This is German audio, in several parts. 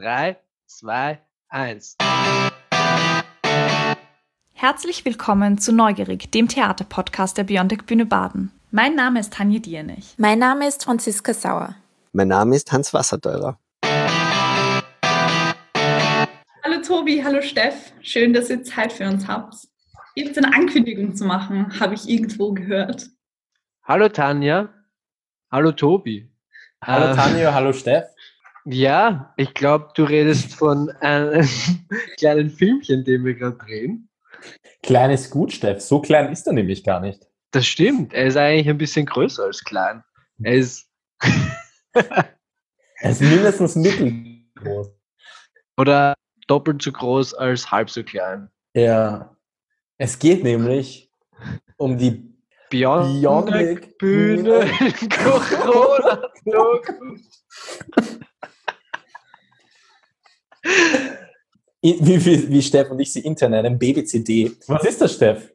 3, 2, 1. Herzlich willkommen zu Neugierig, dem Theaterpodcast der Biontech Bühne Baden. Mein Name ist Tanja Diernich. Mein Name ist Franziska Sauer. Mein Name ist Hans Wasserteurer. Hallo Tobi, hallo Steff. Schön, dass ihr Zeit für uns habt. Gibt eine Ankündigung zu machen, habe ich irgendwo gehört. Hallo Tanja. Hallo Tobi. Hallo äh, Tanja, hallo Steff. Ja, ich glaube, du redest von einem kleinen Filmchen, den wir gerade drehen. Klein ist gut, Steff. So klein ist er nämlich gar nicht. Das stimmt. Er ist eigentlich ein bisschen größer als klein. Er ist. er ist mindestens mittelgroß. Oder doppelt so groß als halb so klein. Ja. Es geht nämlich um die Bionic Bühne Corona. Wie, wie, wie Steff und ich sie intern nennen, BBCD. Was ist das, Steff?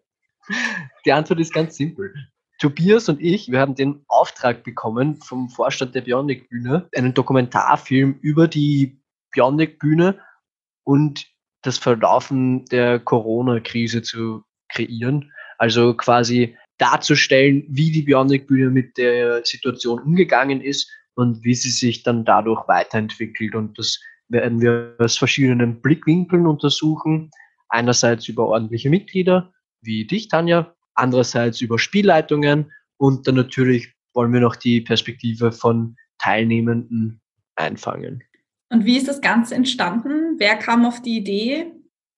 Die Antwort ist ganz simpel. Tobias und ich, wir haben den Auftrag bekommen vom Vorstand der Bionic Bühne, einen Dokumentarfilm über die Bionic Bühne und das Verlaufen der Corona-Krise zu kreieren. Also quasi darzustellen, wie die Bionic Bühne mit der Situation umgegangen ist und wie sie sich dann dadurch weiterentwickelt. Und das werden wir aus verschiedenen Blickwinkeln untersuchen. Einerseits über ordentliche Mitglieder, wie dich, Tanja, andererseits über Spielleitungen und dann natürlich wollen wir noch die Perspektive von Teilnehmenden einfangen. Und wie ist das Ganze entstanden? Wer kam auf die Idee?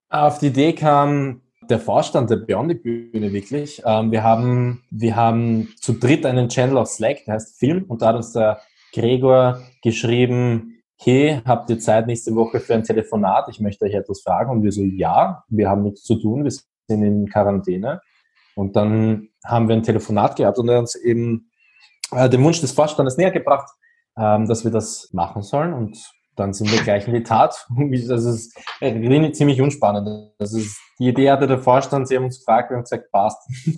Auf die Idee kam der Vorstand der Beyond Bühne wirklich. Ähm, wir, haben, wir haben zu dritt einen Channel auf Slack, der heißt Film, und da hat uns der Gregor geschrieben, hey, habt ihr Zeit nächste Woche für ein Telefonat? Ich möchte euch etwas fragen. Und wir so, ja, wir haben nichts zu tun, wir sind in Quarantäne. Und dann haben wir ein Telefonat gehabt und er hat uns eben äh, den Wunsch des Vorstandes näher gebracht, ähm, dass wir das machen sollen. Und dann sind wir gleich in die Tat. Das ist äh, ziemlich unspannend. Das ist, die Idee hatte der Vorstand, sie haben uns gefragt, wir haben gesagt, passt.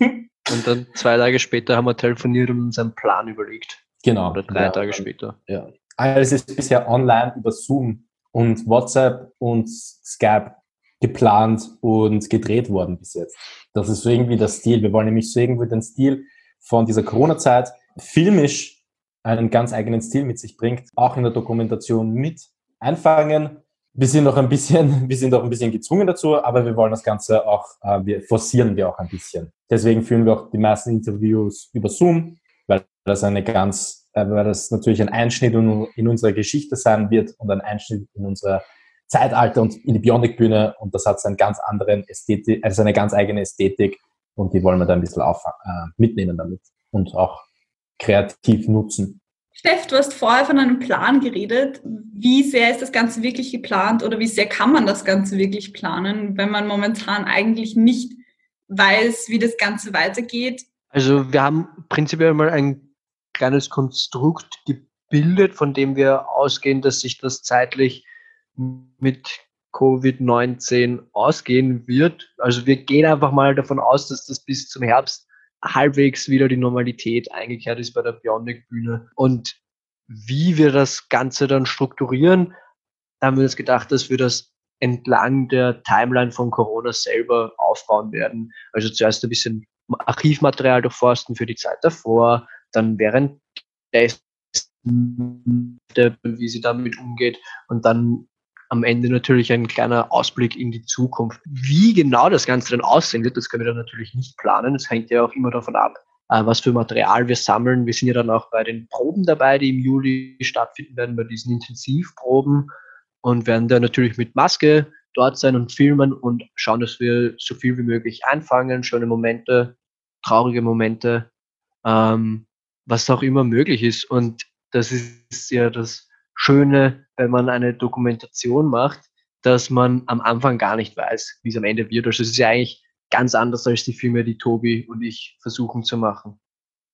Und dann zwei Tage später haben wir telefoniert und uns einen Plan überlegt. Genau. Oder drei ja, Tage später. Ja. Alles ist bisher online über Zoom und WhatsApp und Skype geplant und gedreht worden bis jetzt. Das ist so irgendwie der Stil. Wir wollen nämlich so irgendwie den Stil von dieser Corona-Zeit filmisch einen ganz eigenen Stil mit sich bringt, auch in der Dokumentation mit einfangen. Wir sind noch ein bisschen, wir sind auch ein bisschen gezwungen dazu, aber wir wollen das Ganze auch, äh, wir forcieren wir auch ein bisschen. Deswegen führen wir auch die meisten Interviews über Zoom, weil das eine ganz weil das natürlich ein Einschnitt in unsere Geschichte sein wird und ein Einschnitt in unser Zeitalter und in die Bionic-Bühne und das hat seinen ganz anderen Ästhetik, also eine ganz eigene Ästhetik und die wollen wir da ein bisschen auf, äh, mitnehmen damit und auch kreativ nutzen. Steff, du hast vorher von einem Plan geredet. Wie sehr ist das Ganze wirklich geplant oder wie sehr kann man das Ganze wirklich planen, wenn man momentan eigentlich nicht weiß, wie das Ganze weitergeht? Also wir haben prinzipiell mal ein kleines Konstrukt gebildet, von dem wir ausgehen, dass sich das zeitlich mit Covid-19 ausgehen wird. Also wir gehen einfach mal davon aus, dass das bis zum Herbst halbwegs wieder die Normalität eingekehrt ist bei der Bionic-Bühne. Und wie wir das Ganze dann strukturieren, da haben wir uns gedacht, dass wir das entlang der Timeline von Corona selber aufbauen werden. Also zuerst ein bisschen Archivmaterial durchforsten für die Zeit davor, dann während währenddessen, wie sie damit umgeht und dann am Ende natürlich ein kleiner Ausblick in die Zukunft. Wie genau das Ganze dann aussehen wird, das können wir dann natürlich nicht planen. Das hängt ja auch immer davon ab, äh, was für Material wir sammeln. Wir sind ja dann auch bei den Proben dabei, die im Juli stattfinden werden, bei diesen Intensivproben und werden dann natürlich mit Maske dort sein und filmen und schauen, dass wir so viel wie möglich einfangen, schöne Momente, traurige Momente. Ähm, was auch immer möglich ist. Und das ist ja das Schöne, wenn man eine Dokumentation macht, dass man am Anfang gar nicht weiß, wie es am Ende wird. Also es ist ja eigentlich ganz anders als die Filme, die Tobi und ich versuchen zu machen.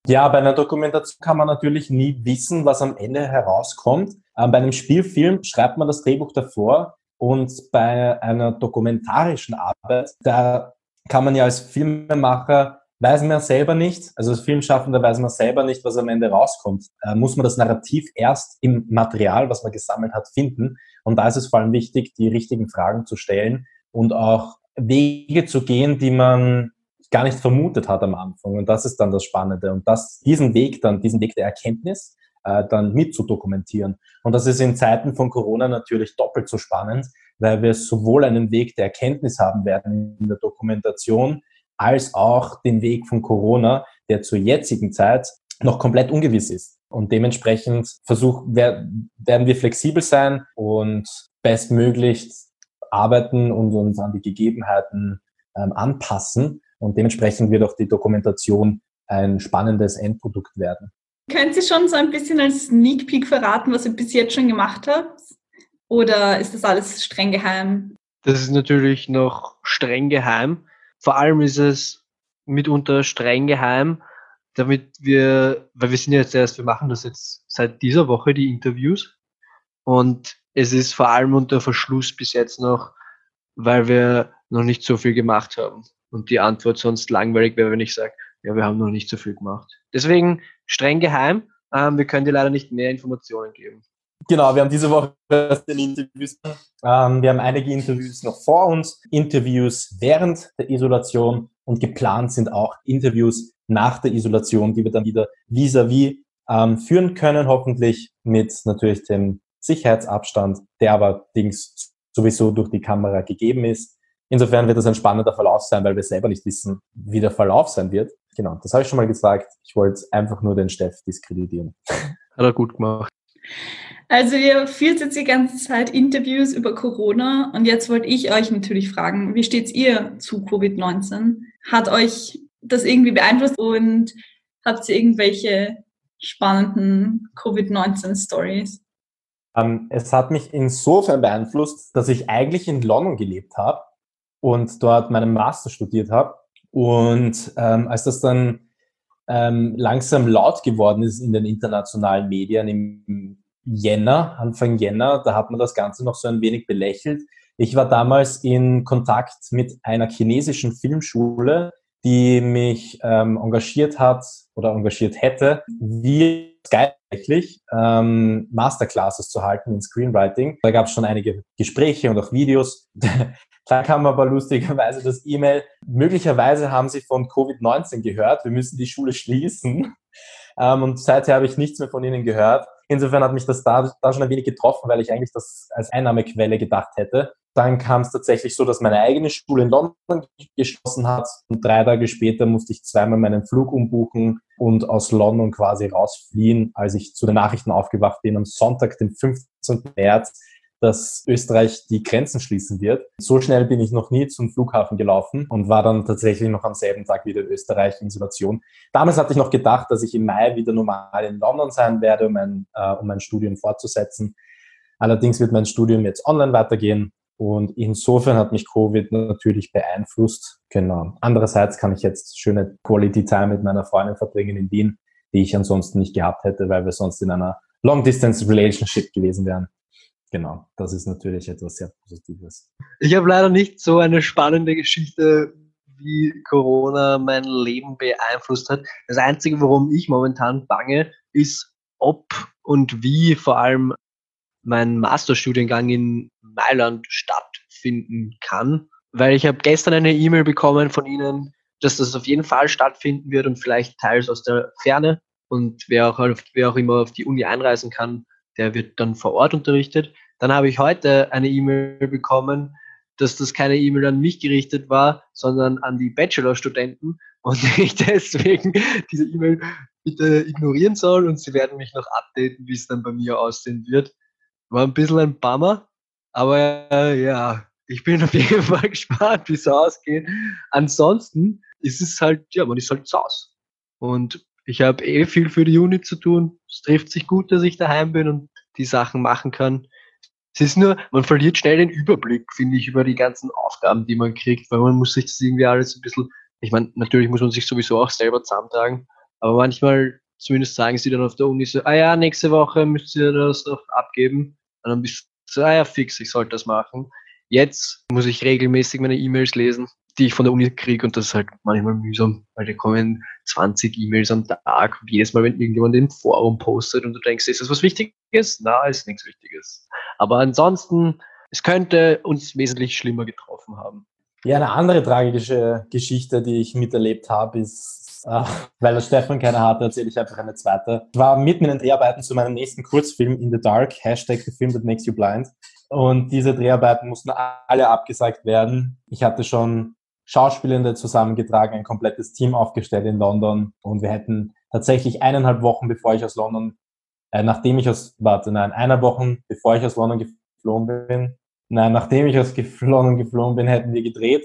Ja, bei einer Dokumentation kann man natürlich nie wissen, was am Ende herauskommt. Ähm, bei einem Spielfilm schreibt man das Drehbuch davor und bei einer dokumentarischen Arbeit, da kann man ja als Filmemacher weiß man selber nicht, also als Filmschaffender weiß man selber nicht, was am Ende rauskommt. Äh, muss man das Narrativ erst im Material, was man gesammelt hat, finden. Und da ist es vor allem wichtig, die richtigen Fragen zu stellen und auch Wege zu gehen, die man gar nicht vermutet hat am Anfang. Und das ist dann das Spannende. Und das, diesen Weg dann, diesen Weg der Erkenntnis, äh, dann mit zu dokumentieren. Und das ist in Zeiten von Corona natürlich doppelt so spannend, weil wir sowohl einen Weg der Erkenntnis haben werden in der Dokumentation, als auch den Weg von Corona, der zur jetzigen Zeit noch komplett ungewiss ist. Und dementsprechend versuchen, werden wir flexibel sein und bestmöglich arbeiten und uns an die Gegebenheiten ähm, anpassen. Und dementsprechend wird auch die Dokumentation ein spannendes Endprodukt werden. Können Sie schon so ein bisschen als Sneak Peek verraten, was ihr bis jetzt schon gemacht habt? Oder ist das alles streng geheim? Das ist natürlich noch streng geheim. Vor allem ist es mitunter streng geheim, damit wir, weil wir sind ja jetzt erst, wir machen das jetzt seit dieser Woche, die Interviews. Und es ist vor allem unter Verschluss bis jetzt noch, weil wir noch nicht so viel gemacht haben. Und die Antwort sonst langweilig wäre, wenn ich sage, ja, wir haben noch nicht so viel gemacht. Deswegen streng geheim. Ähm, wir können dir leider nicht mehr Informationen geben. Genau, wir haben diese Woche den Interviews. Ähm, wir haben einige Interviews noch vor uns, Interviews während der Isolation und geplant sind auch Interviews nach der Isolation, die wir dann wieder vis-à-vis -vis, ähm, führen können, hoffentlich mit natürlich dem Sicherheitsabstand, der aber Dings sowieso durch die Kamera gegeben ist. Insofern wird das ein spannender Verlauf sein, weil wir selber nicht wissen, wie der Verlauf sein wird. Genau, das habe ich schon mal gesagt. Ich wollte einfach nur den Steff diskreditieren. Hat er gut gemacht. Also ihr führt jetzt die ganze Zeit Interviews über Corona und jetzt wollte ich euch natürlich fragen, wie steht's ihr zu Covid-19? Hat euch das irgendwie beeinflusst und habt ihr irgendwelche spannenden Covid-19-Stories? Ähm, es hat mich insofern beeinflusst, dass ich eigentlich in London gelebt habe und dort meinen Master studiert habe. Und ähm, als das dann ähm, langsam laut geworden ist in den internationalen Medien im Jänner, Anfang Jänner, da hat man das Ganze noch so ein wenig belächelt. Ich war damals in Kontakt mit einer chinesischen Filmschule, die mich ähm, engagiert hat oder engagiert hätte, wie tatsächlich ähm, Masterclasses zu halten in Screenwriting. Da gab es schon einige Gespräche und auch Videos. da kam aber lustigerweise das E-Mail, möglicherweise haben Sie von Covid-19 gehört, wir müssen die Schule schließen. Ähm, und seither habe ich nichts mehr von Ihnen gehört. Insofern hat mich das da, da schon ein wenig getroffen, weil ich eigentlich das als Einnahmequelle gedacht hätte. Dann kam es tatsächlich so, dass meine eigene Schule in London geschlossen hat und drei Tage später musste ich zweimal meinen Flug umbuchen und aus London quasi rausfliehen, als ich zu den Nachrichten aufgewacht bin am Sonntag, dem 15. März, dass Österreich die Grenzen schließen wird. So schnell bin ich noch nie zum Flughafen gelaufen und war dann tatsächlich noch am selben Tag wieder in Österreich in Isolation. Damals hatte ich noch gedacht, dass ich im Mai wieder normal in London sein werde, um mein, äh, um mein Studium fortzusetzen. Allerdings wird mein Studium jetzt online weitergehen und insofern hat mich Covid natürlich beeinflusst. Genau. Andererseits kann ich jetzt schöne Quality Time mit meiner Freundin verbringen in Wien, die ich ansonsten nicht gehabt hätte, weil wir sonst in einer Long Distance Relationship gewesen wären genau, das ist natürlich etwas sehr Positives. Ich habe leider nicht so eine spannende Geschichte, wie Corona mein Leben beeinflusst hat. Das Einzige, worum ich momentan bange, ist, ob und wie vor allem mein Masterstudiengang in Mailand stattfinden kann. Weil ich habe gestern eine E-Mail bekommen von Ihnen, dass das auf jeden Fall stattfinden wird und vielleicht teils aus der Ferne. Und wer auch, wer auch immer auf die Uni einreisen kann, der wird dann vor Ort unterrichtet. Dann habe ich heute eine E-Mail bekommen, dass das keine E-Mail an mich gerichtet war, sondern an die Bachelorstudenten und ich deswegen diese E-Mail bitte ignorieren soll und sie werden mich noch updaten, wie es dann bei mir aussehen wird. War ein bisschen ein Bummer, aber äh, ja, ich bin auf jeden Fall gespannt, wie es ausgeht. Ansonsten ist es halt, ja, man ist halt zu Hause. Und ich habe eh viel für die Uni zu tun. Es trifft sich gut, dass ich daheim bin und die Sachen machen kann. Es ist nur, man verliert schnell den Überblick, finde ich, über die ganzen Aufgaben, die man kriegt, weil man muss sich das irgendwie alles ein bisschen, ich meine, natürlich muss man sich sowieso auch selber zusammentragen, aber manchmal, zumindest sagen sie dann auf der Uni so, ah ja, nächste Woche müsst ihr das noch abgeben, und dann bist du so, ah ja, fix, ich sollte das machen. Jetzt muss ich regelmäßig meine E-Mails lesen die ich von der Uni kriege und das ist halt manchmal mühsam, weil da kommen 20 E-Mails am Tag und jedes Mal, wenn irgendjemand im Forum postet und du denkst, ist das was Wichtiges? Na, ist nichts Wichtiges. Aber ansonsten, es könnte uns wesentlich schlimmer getroffen haben. Ja, eine andere tragische Geschichte, die ich miterlebt habe, ist, weil der Stefan keine hatte, erzähle ich einfach eine zweite. Ich war mitten in den Dreharbeiten zu meinem nächsten Kurzfilm In the Dark, Hashtag The Film That Makes You Blind. Und diese Dreharbeiten mussten alle abgesagt werden. Ich hatte schon Schauspielende zusammengetragen, ein komplettes Team aufgestellt in London und wir hätten tatsächlich eineinhalb Wochen, bevor ich aus London, äh, nachdem ich aus, warte, nein, einer Wochen, bevor ich aus London geflogen bin, nein, nachdem ich aus London geflogen bin, hätten wir gedreht.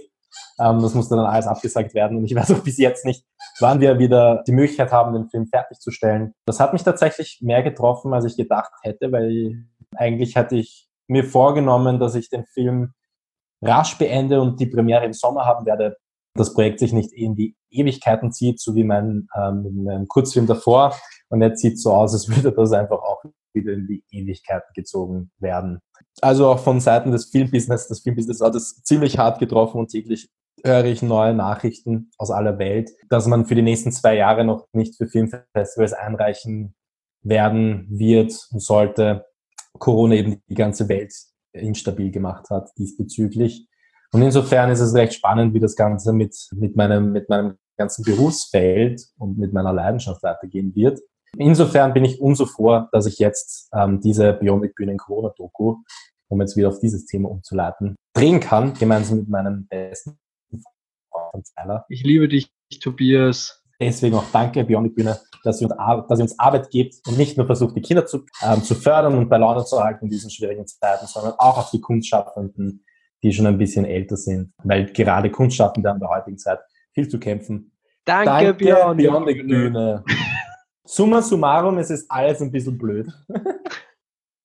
Ähm, das musste dann alles abgesagt werden und ich weiß auch bis jetzt nicht, wann wir wieder die Möglichkeit haben, den Film fertigzustellen. Das hat mich tatsächlich mehr getroffen, als ich gedacht hätte, weil eigentlich hatte ich mir vorgenommen, dass ich den Film rasch beende und die Premiere im Sommer haben werde, das Projekt sich nicht in die Ewigkeiten zieht, so wie mein, ähm, mein Kurzfilm davor. Und jetzt sieht so aus, als würde das einfach auch wieder in die Ewigkeiten gezogen werden. Also auch von Seiten des Filmbusiness, das Filmbusiness hat es ziemlich hart getroffen und täglich höre ich neue Nachrichten aus aller Welt, dass man für die nächsten zwei Jahre noch nicht für Filmfestivals einreichen werden wird und sollte. Corona eben die ganze Welt instabil gemacht hat diesbezüglich. Und insofern ist es recht spannend, wie das Ganze mit, mit, meinem, mit meinem ganzen Berufsfeld und mit meiner Leidenschaft weitergehen wird. Insofern bin ich umso froh, dass ich jetzt ähm, diese Bionic Bühnen Corona Doku, um jetzt wieder auf dieses Thema umzuleiten, drehen kann, gemeinsam mit meinem besten Freund Zeiler. Ich liebe dich, Tobias. Deswegen auch danke, Bionic Bühne, dass sie uns, dass uns Arbeit gibt und nicht nur versucht, die Kinder zu, ähm, zu fördern und bei Laune zu halten in diesen schwierigen Zeiten, sondern auch auf die Kunstschaffenden, die schon ein bisschen älter sind, weil gerade Kunstschaffende haben in der heutigen Zeit viel zu kämpfen. Danke, Danke Bionic, Bionic Bühne. Summa summarum, es ist alles ein bisschen blöd.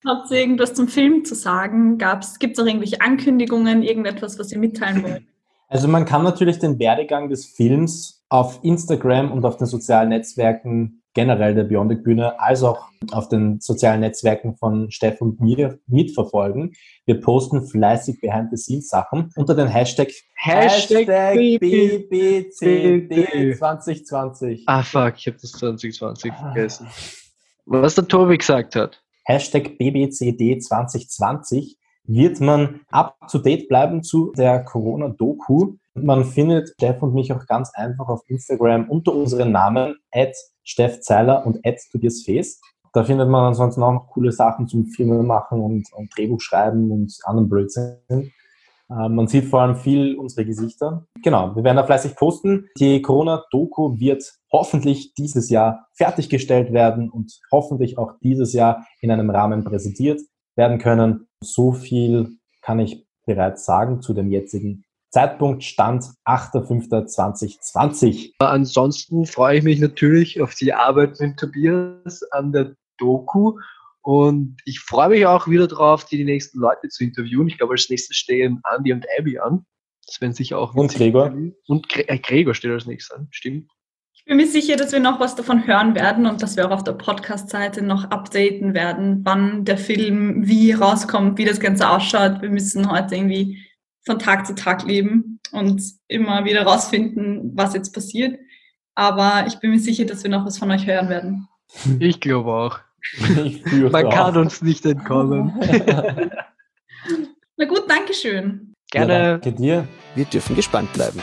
Habt ihr irgendwas zum Film zu sagen? Gibt es auch irgendwelche Ankündigungen, irgendetwas, was ihr mitteilen wollt? Also man kann natürlich den Werdegang des Films auf Instagram und auf den sozialen Netzwerken generell der Beyondic Bühne als auch auf den sozialen Netzwerken von Steff und mir mitverfolgen. Wir posten fleißig Behind-the-Scenes-Sachen unter den Hashtag, Hashtag, Hashtag BBCD 2020. Ah fuck, ich habe das 2020 vergessen. Was der Tobi gesagt hat. Hashtag BBCD 2020 wird man up to date bleiben zu der Corona-Doku. Man findet Steff und mich auch ganz einfach auf Instagram unter unseren Namen at Steff Zeiler und at Tobias Face. Da findet man ansonsten auch noch coole Sachen zum Filme machen und, und Drehbuch schreiben und anderen Blödsinn. Äh, man sieht vor allem viel unsere Gesichter. Genau, wir werden da fleißig posten. Die Corona-Doku wird hoffentlich dieses Jahr fertiggestellt werden und hoffentlich auch dieses Jahr in einem Rahmen präsentiert werden können. So viel kann ich bereits sagen zu dem jetzigen Zeitpunkt Stand 8.5.2020. Ansonsten freue ich mich natürlich auf die Arbeit mit Tobias an der Doku und ich freue mich auch wieder darauf, die, die nächsten Leute zu interviewen. Ich glaube, als nächstes stehen Andy und Abby an. Das werden sicher auch. Und Gregor. Und Gre äh, Gregor steht als nächstes an, stimmt. Ich bin mir sicher, dass wir noch was davon hören werden und dass wir auch auf der Podcast-Seite noch updaten werden, wann der Film wie rauskommt, wie das Ganze ausschaut. Wir müssen heute irgendwie von Tag zu Tag leben und immer wieder rausfinden, was jetzt passiert. Aber ich bin mir sicher, dass wir noch was von euch hören werden. Ich glaube auch. Ich Man kann uns nicht entkommen. Na gut, Dankeschön. Gerne. Ja, danke dir. Wir dürfen gespannt bleiben.